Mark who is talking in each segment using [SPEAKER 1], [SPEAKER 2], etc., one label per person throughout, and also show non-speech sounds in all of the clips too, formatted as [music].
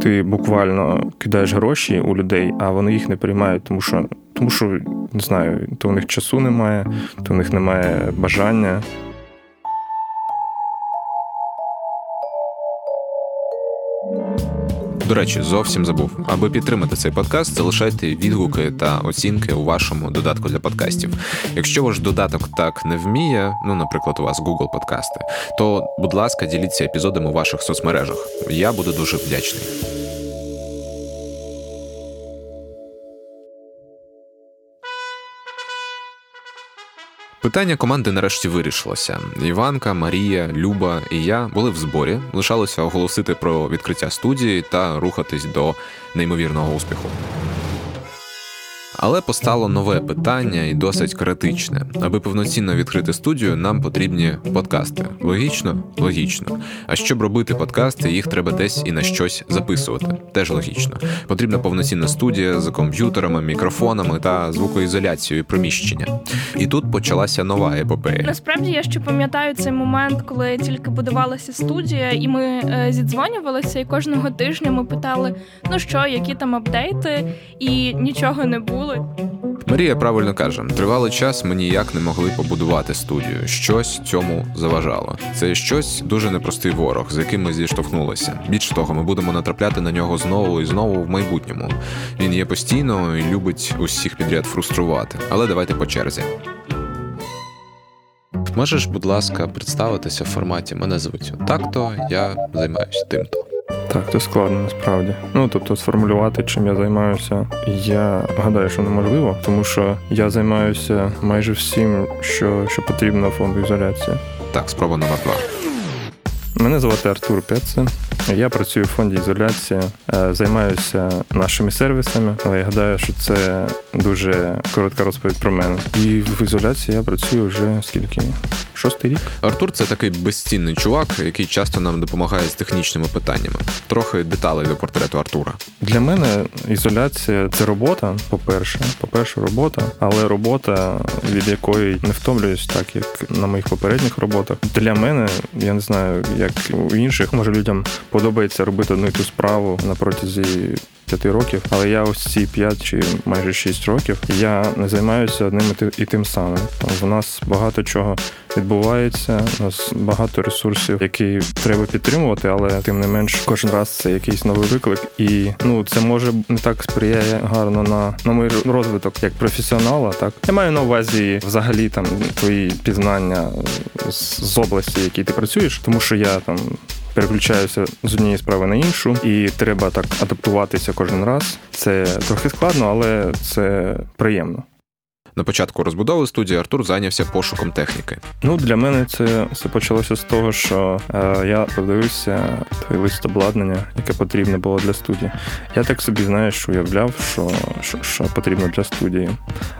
[SPEAKER 1] Ти буквально кидаєш гроші у людей, а вони їх не приймають, тому що тому що не знаю, то у них часу немає, то у них немає бажання.
[SPEAKER 2] До речі, зовсім забув. Аби підтримати цей подкаст, залишайте відгуки та оцінки у вашому додатку для подкастів. Якщо ваш додаток так не вміє, ну, наприклад, у вас Google подкасти, то, будь ласка, діліться епізодами у ваших соцмережах. Я буду дуже вдячний. Питання команди нарешті вирішилося. Іванка, Марія, Люба і я були в зборі. Лишалося оголосити про відкриття студії та рухатись до неймовірного успіху. Але постало нове питання і досить критичне. Аби повноцінно відкрити студію, нам потрібні подкасти. Логічно? Логічно. А щоб робити подкасти, їх треба десь і на щось записувати. Теж логічно. Потрібна повноцінна студія з комп'ютерами, мікрофонами та звукоізоляцією приміщення. І тут почалася нова епопея.
[SPEAKER 3] Насправді я ще пам'ятаю цей момент, коли тільки будувалася студія, і ми е, зідзвонювалися, і кожного тижня ми питали: ну що, які там апдейти, і нічого не було було.
[SPEAKER 2] Марія правильно каже: тривалий час ми ніяк не могли побудувати студію. Щось цьому заважало. Це щось дуже непростий ворог, з яким ми зіштовхнулися. Більше того, ми будемо натрапляти на нього знову і знову в майбутньому. Він є постійно і любить усіх підряд фруструвати. Але давайте по черзі. Можеш, будь ласка, представитися в форматі мене звуть так-то, я займаюся тим-то.
[SPEAKER 1] Так, це складно насправді. Ну тобто, сформулювати, чим я займаюся, я гадаю, що неможливо, тому що я займаюся майже всім, що що потрібно фонду ізоляції.
[SPEAKER 2] Так, спроба номер два.
[SPEAKER 1] Мене звати Артур Пеце. Я працюю в фонді ізоляції, е, займаюся нашими сервісами, але я гадаю, що це дуже коротка розповідь про мене. І в ізоляції я працюю вже скільки шостий рік.
[SPEAKER 2] Артур це такий безцінний чувак, який часто нам допомагає з технічними питаннями. Трохи деталей до портрету Артура.
[SPEAKER 1] Для мене ізоляція це робота. По перше, по перше, робота, але робота, від якої не втомлююсь, так як на моїх попередніх роботах. Для мене я не знаю, як у інших може людям подобається робити одну і ту справу на протязі п'яти років, але я ось ці п'ять чи майже шість років я не займаюся одним і тим самим. В нас багато чого відбувається. У нас багато ресурсів, які треба підтримувати, але тим не менш, кожен раз це якийсь новий виклик, і ну це може не так сприяє гарно на на мій розвиток як професіонала. Так я маю на увазі взагалі там твої пізнання з, з області, в якій ти працюєш, тому що я там переключаюся з однієї справи на іншу, і треба так адаптуватися кожен раз. Це трохи складно, але це приємно.
[SPEAKER 2] На початку розбудови студії Артур зайнявся пошуком техніки.
[SPEAKER 1] Ну для мене це все почалося з того, що е, я подивився той лист обладнання, яке потрібно було для студії. Я так собі знаєш, уявляв, що, що що, потрібно для студії.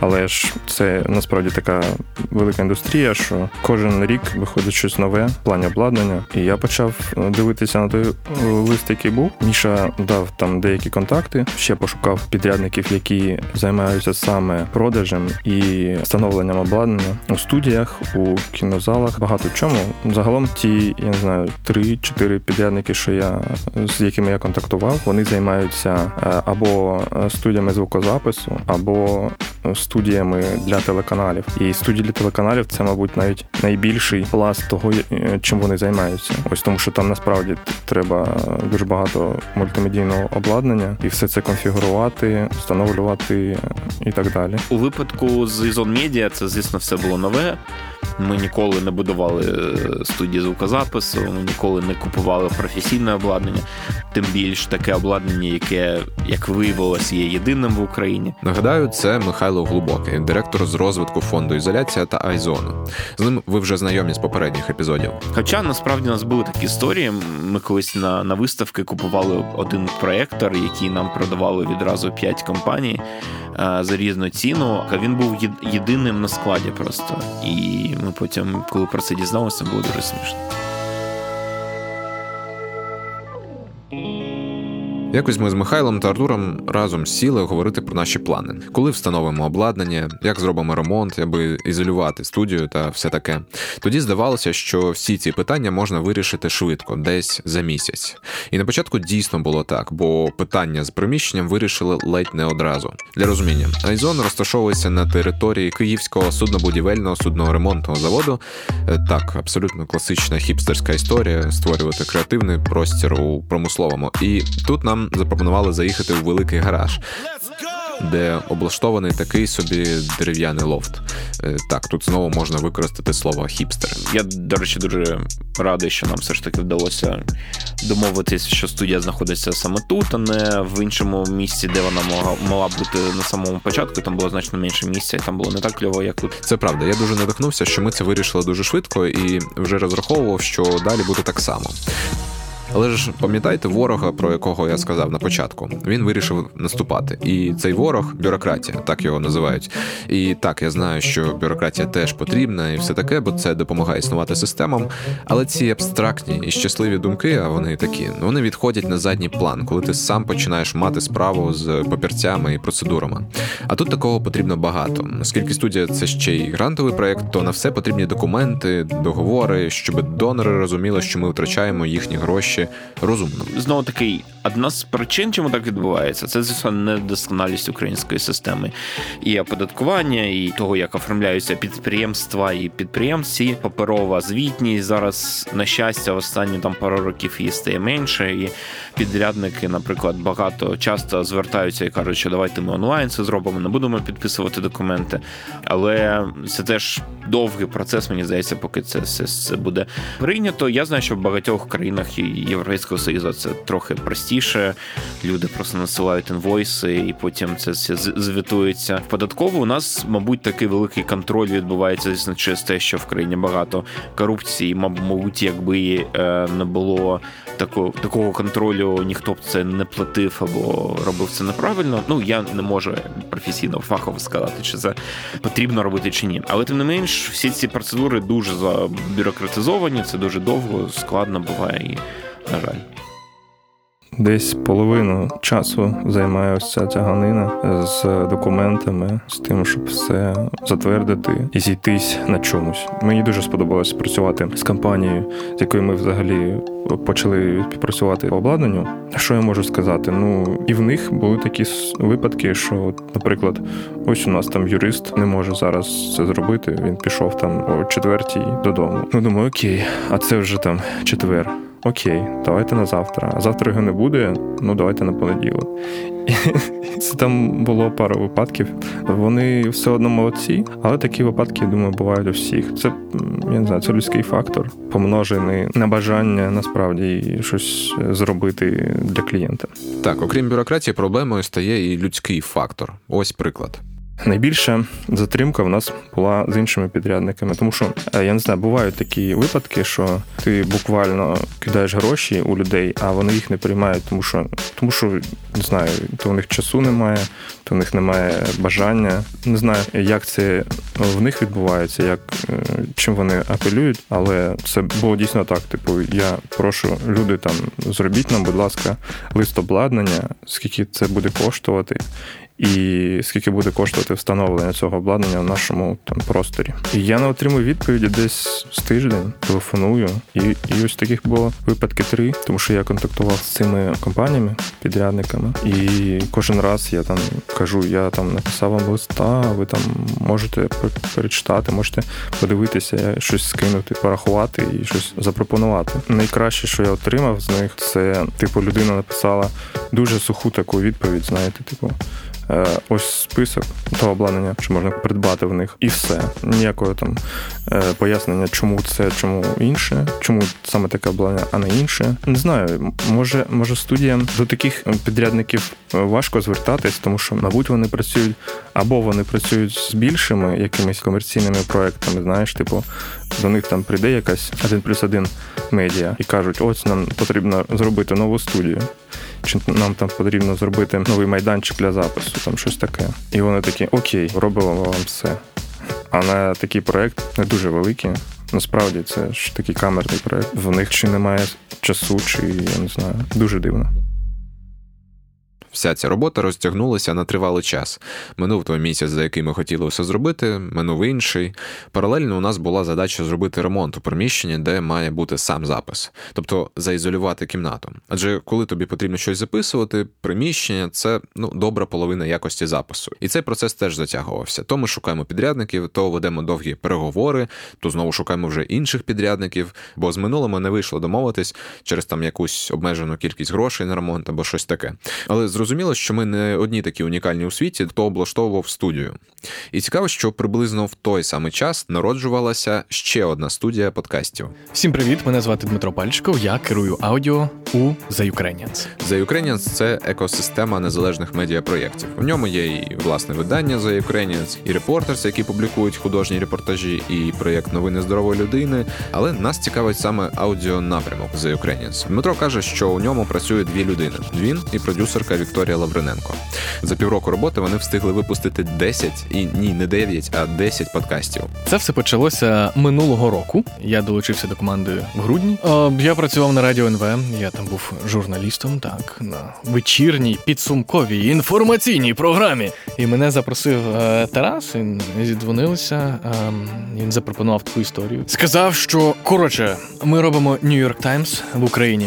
[SPEAKER 1] Але ж це насправді така велика індустрія, що кожен рік виходить щось нове в плані обладнання. І я почав дивитися на той лист, який був. Міша дав там деякі контакти. Ще пошукав підрядників, які займаються саме продажем і встановленням обладнання у студіях, у кінозалах. Багато в чому. Загалом ті, я не знаю, три-чотири підрядники, що я з якими я контактував, вони займаються е, або студіями звукозапису, або студіями для телеканалів. І студії для телеканалів це, мабуть, навіть найбільший пласт того, е, чим вони займаються. Ось тому, що там насправді треба дуже багато мультимедійного обладнання, і все це конфігурувати, встановлювати і так далі.
[SPEAKER 4] У випадку з Ізон Медіа це, звісно, все було нове. Ми ніколи не будували е, студії звукозапису, ми ніколи не купували професійне обладнання, тим більш таке обладнання, яке, як виявилось, є єдиним в Україні.
[SPEAKER 2] Нагадаю, це Михайло Глубокий, директор з розвитку фонду ізоляція та Айзону. З ним ви вже знайомі з попередніх епізодів.
[SPEAKER 4] Хоча насправді у нас були такі історії. Ми колись на на виставки купували один проєктор, який нам продавали відразу п'ять компаній е, за різну ціну. Він був єдиним на складі просто і ми потім, коли про це дізналися, було дуже смішно.
[SPEAKER 2] Якось ми з Михайлом та Артуром разом сіли говорити про наші плани, коли встановимо обладнання, як зробимо ремонт, аби ізолювати студію та все таке. Тоді здавалося, що всі ці питання можна вирішити швидко, десь за місяць. І на початку дійсно було так, бо питання з приміщенням вирішили ледь не одразу. Для розуміння, Айзон розташовується на території Київського суднобудівельного судноремонтного заводу. Е, так, абсолютно класична хіпстерська історія створювати креативний простір у промисловому. І тут нам запропонували заїхати у великий гараж, де облаштований такий собі дерев'яний лофт. Е, так, тут знову можна використати слово хіпстер.
[SPEAKER 4] Я, до речі, дуже радий, що нам все ж таки вдалося домовитися, що студія знаходиться саме тут, а не в іншому місці, де вона могла, мала бути на самому початку. Там було значно менше місця, і там було не так кльово, як тут.
[SPEAKER 2] Це правда. Я дуже надихнувся, що ми це вирішили дуже швидко і вже розраховував, що далі буде так само. Але ж пам'ятаєте ворога, про якого я сказав на початку? Він вирішив наступати. І цей ворог бюрократія, так його називають. І так, я знаю, що бюрократія теж потрібна і все таке, бо це допомагає існувати системам. Але ці абстрактні і щасливі думки, а вони такі, вони відходять на задній план, коли ти сам починаєш мати справу з папірцями і процедурами. А тут такого потрібно багато. Оскільки студія це ще й грантовий проект, то на все потрібні документи, договори, щоб донори розуміли, що ми втрачаємо їхні гроші речі розумно.
[SPEAKER 4] Знову таки, одна з причин, чому так відбувається, це звісно недосконалість української системи і оподаткування, і того, як оформляються підприємства і підприємці. Паперова звітність зараз, на щастя, останні там пару років її стає менше, і підрядники, наприклад, багато часто звертаються і кажуть, що давайте ми онлайн це зробимо, не будемо підписувати документи. Але це теж довгий процес, мені здається, поки це все буде прийнято. Я знаю, що в багатьох країнах Європейського Союзу це трохи простіше. Люди просто насилають інвойси, і потім це все звітується. В податково у нас, мабуть, такий великий контроль відбувається через те, що в країні багато корупції. Мабуть, якби е, не було такого такого контролю, ніхто б це не платив або робив це неправильно. Ну я не можу професійно фахово сказати, чи це потрібно робити чи ні. Але тим не менш, всі ці процедури дуже забюрократизовані, це дуже довго, складно буває на жаль.
[SPEAKER 1] Десь половину часу займає ось ця тяганина з документами, з тим, щоб все затвердити і зійтись на чомусь. Мені дуже сподобалось працювати з компанією, з якою ми взагалі почали співпрацювати по обладнанню. Що я можу сказати? Ну і в них були такі випадки, що, наприклад, ось у нас там юрист не може зараз це зробити. Він пішов там о четвертій додому. Ну думаю, окей, а це вже там четвер. Окей, давайте на завтра. А завтра його не буде, ну давайте на понеділок. [laughs] Це там було пару випадків. Вони все одно молодці, але такі випадки, я думаю, бувають у всіх. Це я не знаю, це людський фактор, помножений на бажання насправді щось зробити для клієнта.
[SPEAKER 2] Так, окрім бюрократії, проблемою стає і людський фактор. Ось приклад.
[SPEAKER 1] Найбільша затримка в нас була з іншими підрядниками, тому що е, я не знаю, бувають такі випадки, що ти буквально кидаєш гроші у людей, а вони їх не приймають, тому що тому що не знаю, то у них часу немає, то у них немає бажання. Не знаю, як це в них відбувається, як е, чим вони апелюють, але це було дійсно так. Типу, я прошу люди там зробіть нам, будь ласка, лист обладнання, скільки це буде коштувати і скільки буде коштувати встановлення цього обладнання в нашому там просторі. І я не отримую відповіді десь з тиждень, телефоную, і і ось таких було випадки три, тому що я контактував з цими компаніями, підрядниками, і кожен раз я там кажу, я там написав вам листа, ви там можете перечитати, можете подивитися, щось скинути, порахувати і щось запропонувати. Найкраще, що я отримав з них, це типу людина написала дуже суху таку відповідь, знаєте, типу. Е, ось список того обладнання, що можна придбати в них, і все. Ніякого там е, пояснення, чому це, чому інше, чому саме таке обладнання, а не інше. Не знаю, може, може студіям до таких підрядників важко звертатись, тому що, мабуть, вони працюють або вони працюють з більшими якимись комерційними проектами. Знаєш, типу, до них там прийде якась один плюс один медіа і кажуть, ось нам потрібно зробити нову студію чи нам там потрібно зробити новий майданчик для запису, там щось таке. І вони такі, окей, робимо вам все. А на такий проект не дуже великий. Насправді це ж такий камерний проект. В них чи немає часу, чи я не знаю, дуже дивно.
[SPEAKER 2] Вся ця робота розтягнулася на тривалий час. Минув той місяць, за який ми хотіли все зробити, минув інший. Паралельно у нас була задача зробити ремонт у приміщенні, де має бути сам запис, тобто заізолювати кімнату. Адже коли тобі потрібно щось записувати, приміщення це ну добра половина якості запису. І цей процес теж затягувався. То ми шукаємо підрядників, то ведемо довгі переговори, то знову шукаємо вже інших підрядників, бо з минулими не вийшло домовитись через там якусь обмежену кількість грошей на ремонт або щось таке. Але зрозуміло, що ми не одні такі унікальні у світі, хто облаштовував студію. І цікаво, що приблизно в той самий час народжувалася ще одна студія подкастів.
[SPEAKER 5] Всім привіт! Мене звати Дмитро Пальчиков. Я керую аудіо у The Ukrainians.
[SPEAKER 2] The Ukrainians – це екосистема незалежних медіапроєктів. У ньому є і власне видання The Ukrainians, і репортерс, які публікують художні репортажі, і проєкт новини здорової людини. Але нас цікавить саме аудіонапрямок The Ukrainians. Дмитро каже, що у ньому працює дві людини: він і продюсерка Вікторія Лавриненко. За півроку роботи вони встигли випустити 10, і ні, не 9, а 10 подкастів.
[SPEAKER 5] Це все почалося минулого року. Я долучився до команди в грудні. Е, Я працював на радіо НВ. Я там був журналістом, так на вечірній підсумковій інформаційній програмі. І мене запросив е, Тарас. Він зідзвонилися. е, Він запропонував таку історію. Сказав, що коротше, ми робимо York Times в Україні,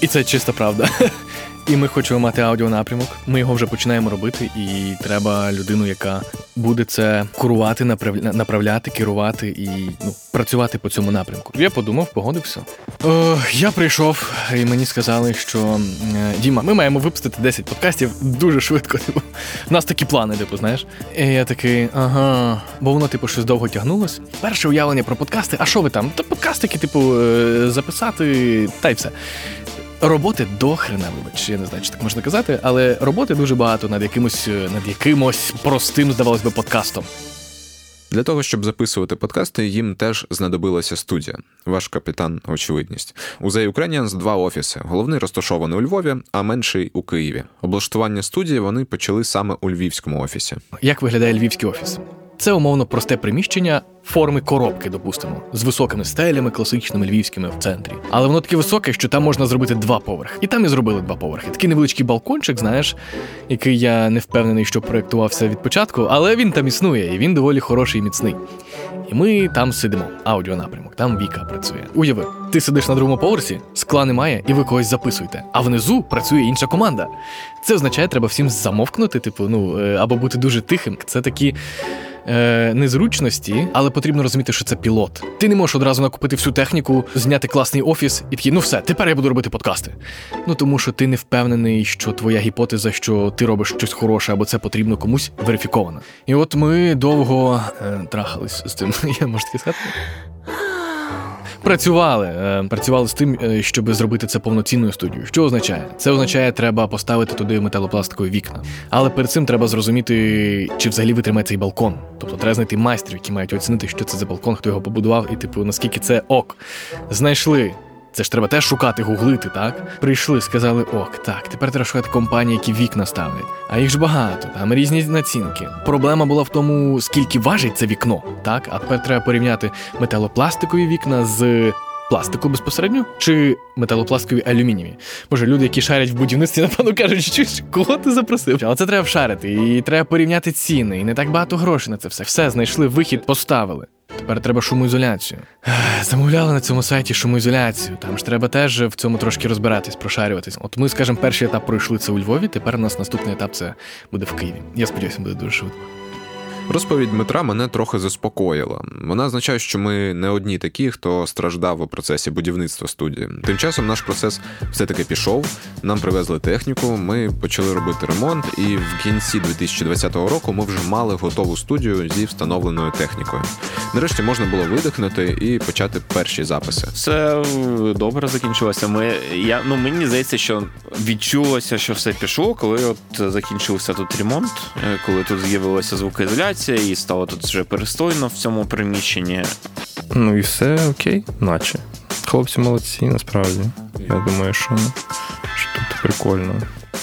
[SPEAKER 5] і це чиста правда. [laughs] І ми хочемо мати аудіонапрямок. Ми його вже починаємо робити, і треба людину, яка буде це курувати, направля- направляти, керувати і ну, працювати по цьому напрямку. Я подумав, погодився. Е, я прийшов, і мені сказали, що е, Діма, ми маємо випустити 10 подкастів дуже швидко. Типу, у нас такі плани, типу, знаєш. І я такий, ага, бо воно, типу, щось довго тягнулось. Перше уявлення про подкасти. А що ви там? Та подкастики, типу, е, записати, та й все. Роботи до хрена, вибач, я не знаю, чи так можна казати, але роботи дуже багато над якимось е, над якимось простим, здавалось би, подкастом.
[SPEAKER 2] Для того, щоб записувати подкасти, їм теж знадобилася студія. Ваш капітан, очевидність. У The Ukrainians два офіси. Головний розташований у Львові, а менший у Києві. Облаштування студії вони почали саме у львівському офісі.
[SPEAKER 5] Як виглядає львівський офіс? Це умовно просте приміщення форми коробки, допустимо, з високими стелями, класичними львівськими в центрі. Але воно таке високе, що там можна зробити два поверхи. І там і зробили два поверхи. Такий невеличкий балкончик, знаєш, який я не впевнений, що проєктувався від початку, але він там існує, і він доволі хороший і міцний. І ми там сидимо, аудіонапрямок, там Віка працює. Уяви, ти сидиш на другому поверсі, скла немає, і ви когось записуєте. А внизу працює інша команда. Це означає, треба всім замовкнути, типу, ну е, або бути дуже тихим. Це такі. Е, незручності, але потрібно розуміти, що це пілот. Ти не можеш одразу накупити всю техніку, зняти класний офіс і такий, ну все, тепер я буду робити подкасти. Ну тому що ти не впевнений, що твоя гіпотеза, що ти робиш щось хороше, або це потрібно комусь, верифікована. І от ми довго е, трахались з цим. [laughs] Я можу таке сказати. Працювали, е, працювали з тим, е, щоб зробити це повноцінною студією. Що означає? Це означає, треба поставити туди металопластикові вікна. Але перед цим треба зрозуміти, чи взагалі витримає цей балкон. Тобто треба знайти майстрів, які мають оцінити, що це за балкон, хто його побудував, і типу наскільки це ок. Знайшли. Це ж треба теж шукати, гуглити, так? Прийшли, сказали, ок, так, тепер треба шукати компанії, які вікна ставлять. А їх ж багато, там різні націнки. Проблема була в тому, скільки важить це вікно, так? А тепер треба порівняти металопластикові вікна з пластику безпосередньо чи металопластикові алюмінієві. Може, люди, які шарять в будівництві, [laughs] напевно кажуть, що кого ти запросив? Але це треба вшарити, і треба порівняти ціни, і не так багато грошей на це все. Все знайшли вихід, поставили. Тепер треба шумоізоляцію. [sighs] Замовляли на цьому сайті шумоізоляцію. Там ж треба теж в цьому трошки розбиратись, прошарюватись. От ми, скажімо, перший етап пройшли це у Львові. Тепер у нас наступний етап це буде в Києві. Я сподіваюся, буде дуже швидко.
[SPEAKER 2] Розповідь Дмитра мене трохи заспокоїла. Вона означає, що ми не одні такі, хто страждав у процесі будівництва студії. Тим часом наш процес все-таки пішов. Нам привезли техніку, ми почали робити ремонт, і в кінці 2020 року ми вже мали готову студію зі встановленою технікою. Нарешті можна було видихнути і почати перші записи.
[SPEAKER 4] Все добре закінчилося. Ми, я, ну, мені здається, що відчулося, що все пішло, коли от закінчився тут ремонт, е, коли тут з'явилася звукоізоляція і стало тут вже перестойно в цьому приміщенні.
[SPEAKER 1] Ну і все окей, наче. Хлопці молодці, насправді. Я думаю, що, що тут прикольно.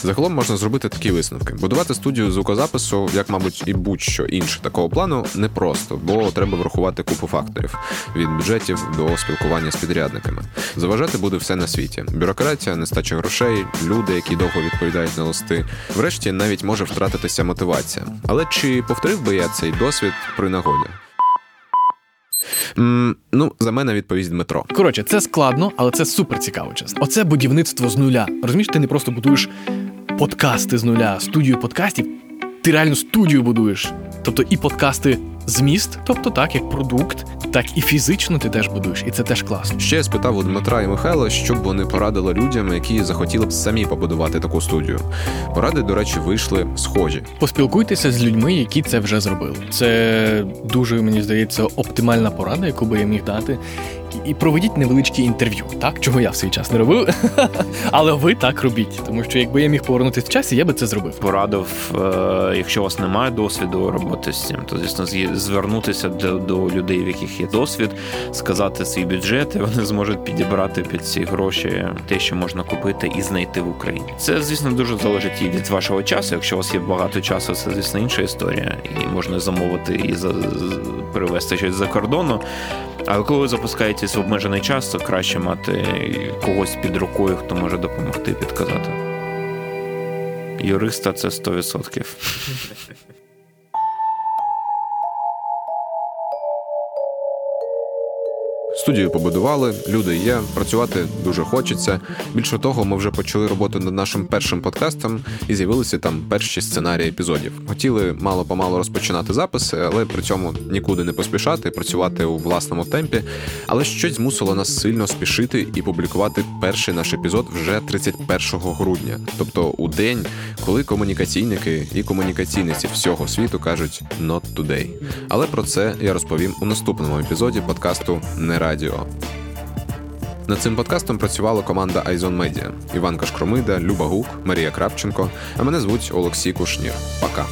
[SPEAKER 2] Загалом можна зробити такі висновки: будувати студію звукозапису, як, мабуть, і будь-що інше такого плану, непросто, бо треба врахувати купу факторів від бюджетів до спілкування з підрядниками. Заважати буде все на світі: бюрократія, нестача грошей, люди, які довго відповідають на листи. Врешті навіть може втратитися мотивація. Але чи повторив би я цей досвід при нагоді? М, Ну, за мене відповість Дмитро.
[SPEAKER 5] Коротше, це складно, але це супер цікаво, чесно. Оце будівництво з нуля. Розумієш, ти не просто будуєш подкасти з нуля, студію подкастів. Ти реально студію будуєш. Тобто і подкасти зміст, тобто так, як продукт, так і фізично ти теж будуєш, і це теж класно.
[SPEAKER 2] Ще я спитав у Дмитра і Михайла, що б вони порадили людям, які захотіли б самі побудувати таку студію. Поради, до речі, вийшли схожі.
[SPEAKER 5] Поспілкуйтеся з людьми, які це вже зробили. Це дуже мені здається оптимальна порада, яку би я міг дати. І проведіть невеличкі інтерв'ю, так чого я в свій час не робив. [laughs] Але ви так робіть, тому що якби я міг повернутися в часі, я би це зробив.
[SPEAKER 4] Порадив, е, якщо у вас немає досвіду роботи з цим, то звісно звернутися до, до людей, в яких є досвід, сказати свій бюджет, і вони зможуть підібрати під ці гроші те, що можна купити і знайти в Україні. Це, звісно, дуже залежить і від вашого часу. Якщо у вас є багато часу, це звісно інша історія, і можна замовити і за, привезти щось за кордону. Але коли ви запускаєтесь в обмежений час, то краще мати когось під рукою, хто може допомогти підказати. Юриста це 100%.
[SPEAKER 2] Студію побудували, люди є, працювати дуже хочеться. Більше того, ми вже почали роботу над нашим першим подкастом і з'явилися там перші сценарії епізодів. Хотіли мало помалу розпочинати записи, але при цьому нікуди не поспішати, працювати у власному темпі. Але щось змусило нас сильно спішити і публікувати перший наш епізод вже 31 грудня, тобто у день, коли комунікаційники і комунікаційниці всього світу кажуть «not today». Але про це я розповім у наступному епізоді подкасту Не Радіо. Над цим подкастом працювала команда Айзон Медіа: Іван Кашкромида, Люба Гук, Марія Крапченко. А мене звуть Олексій Кушнір. Пока.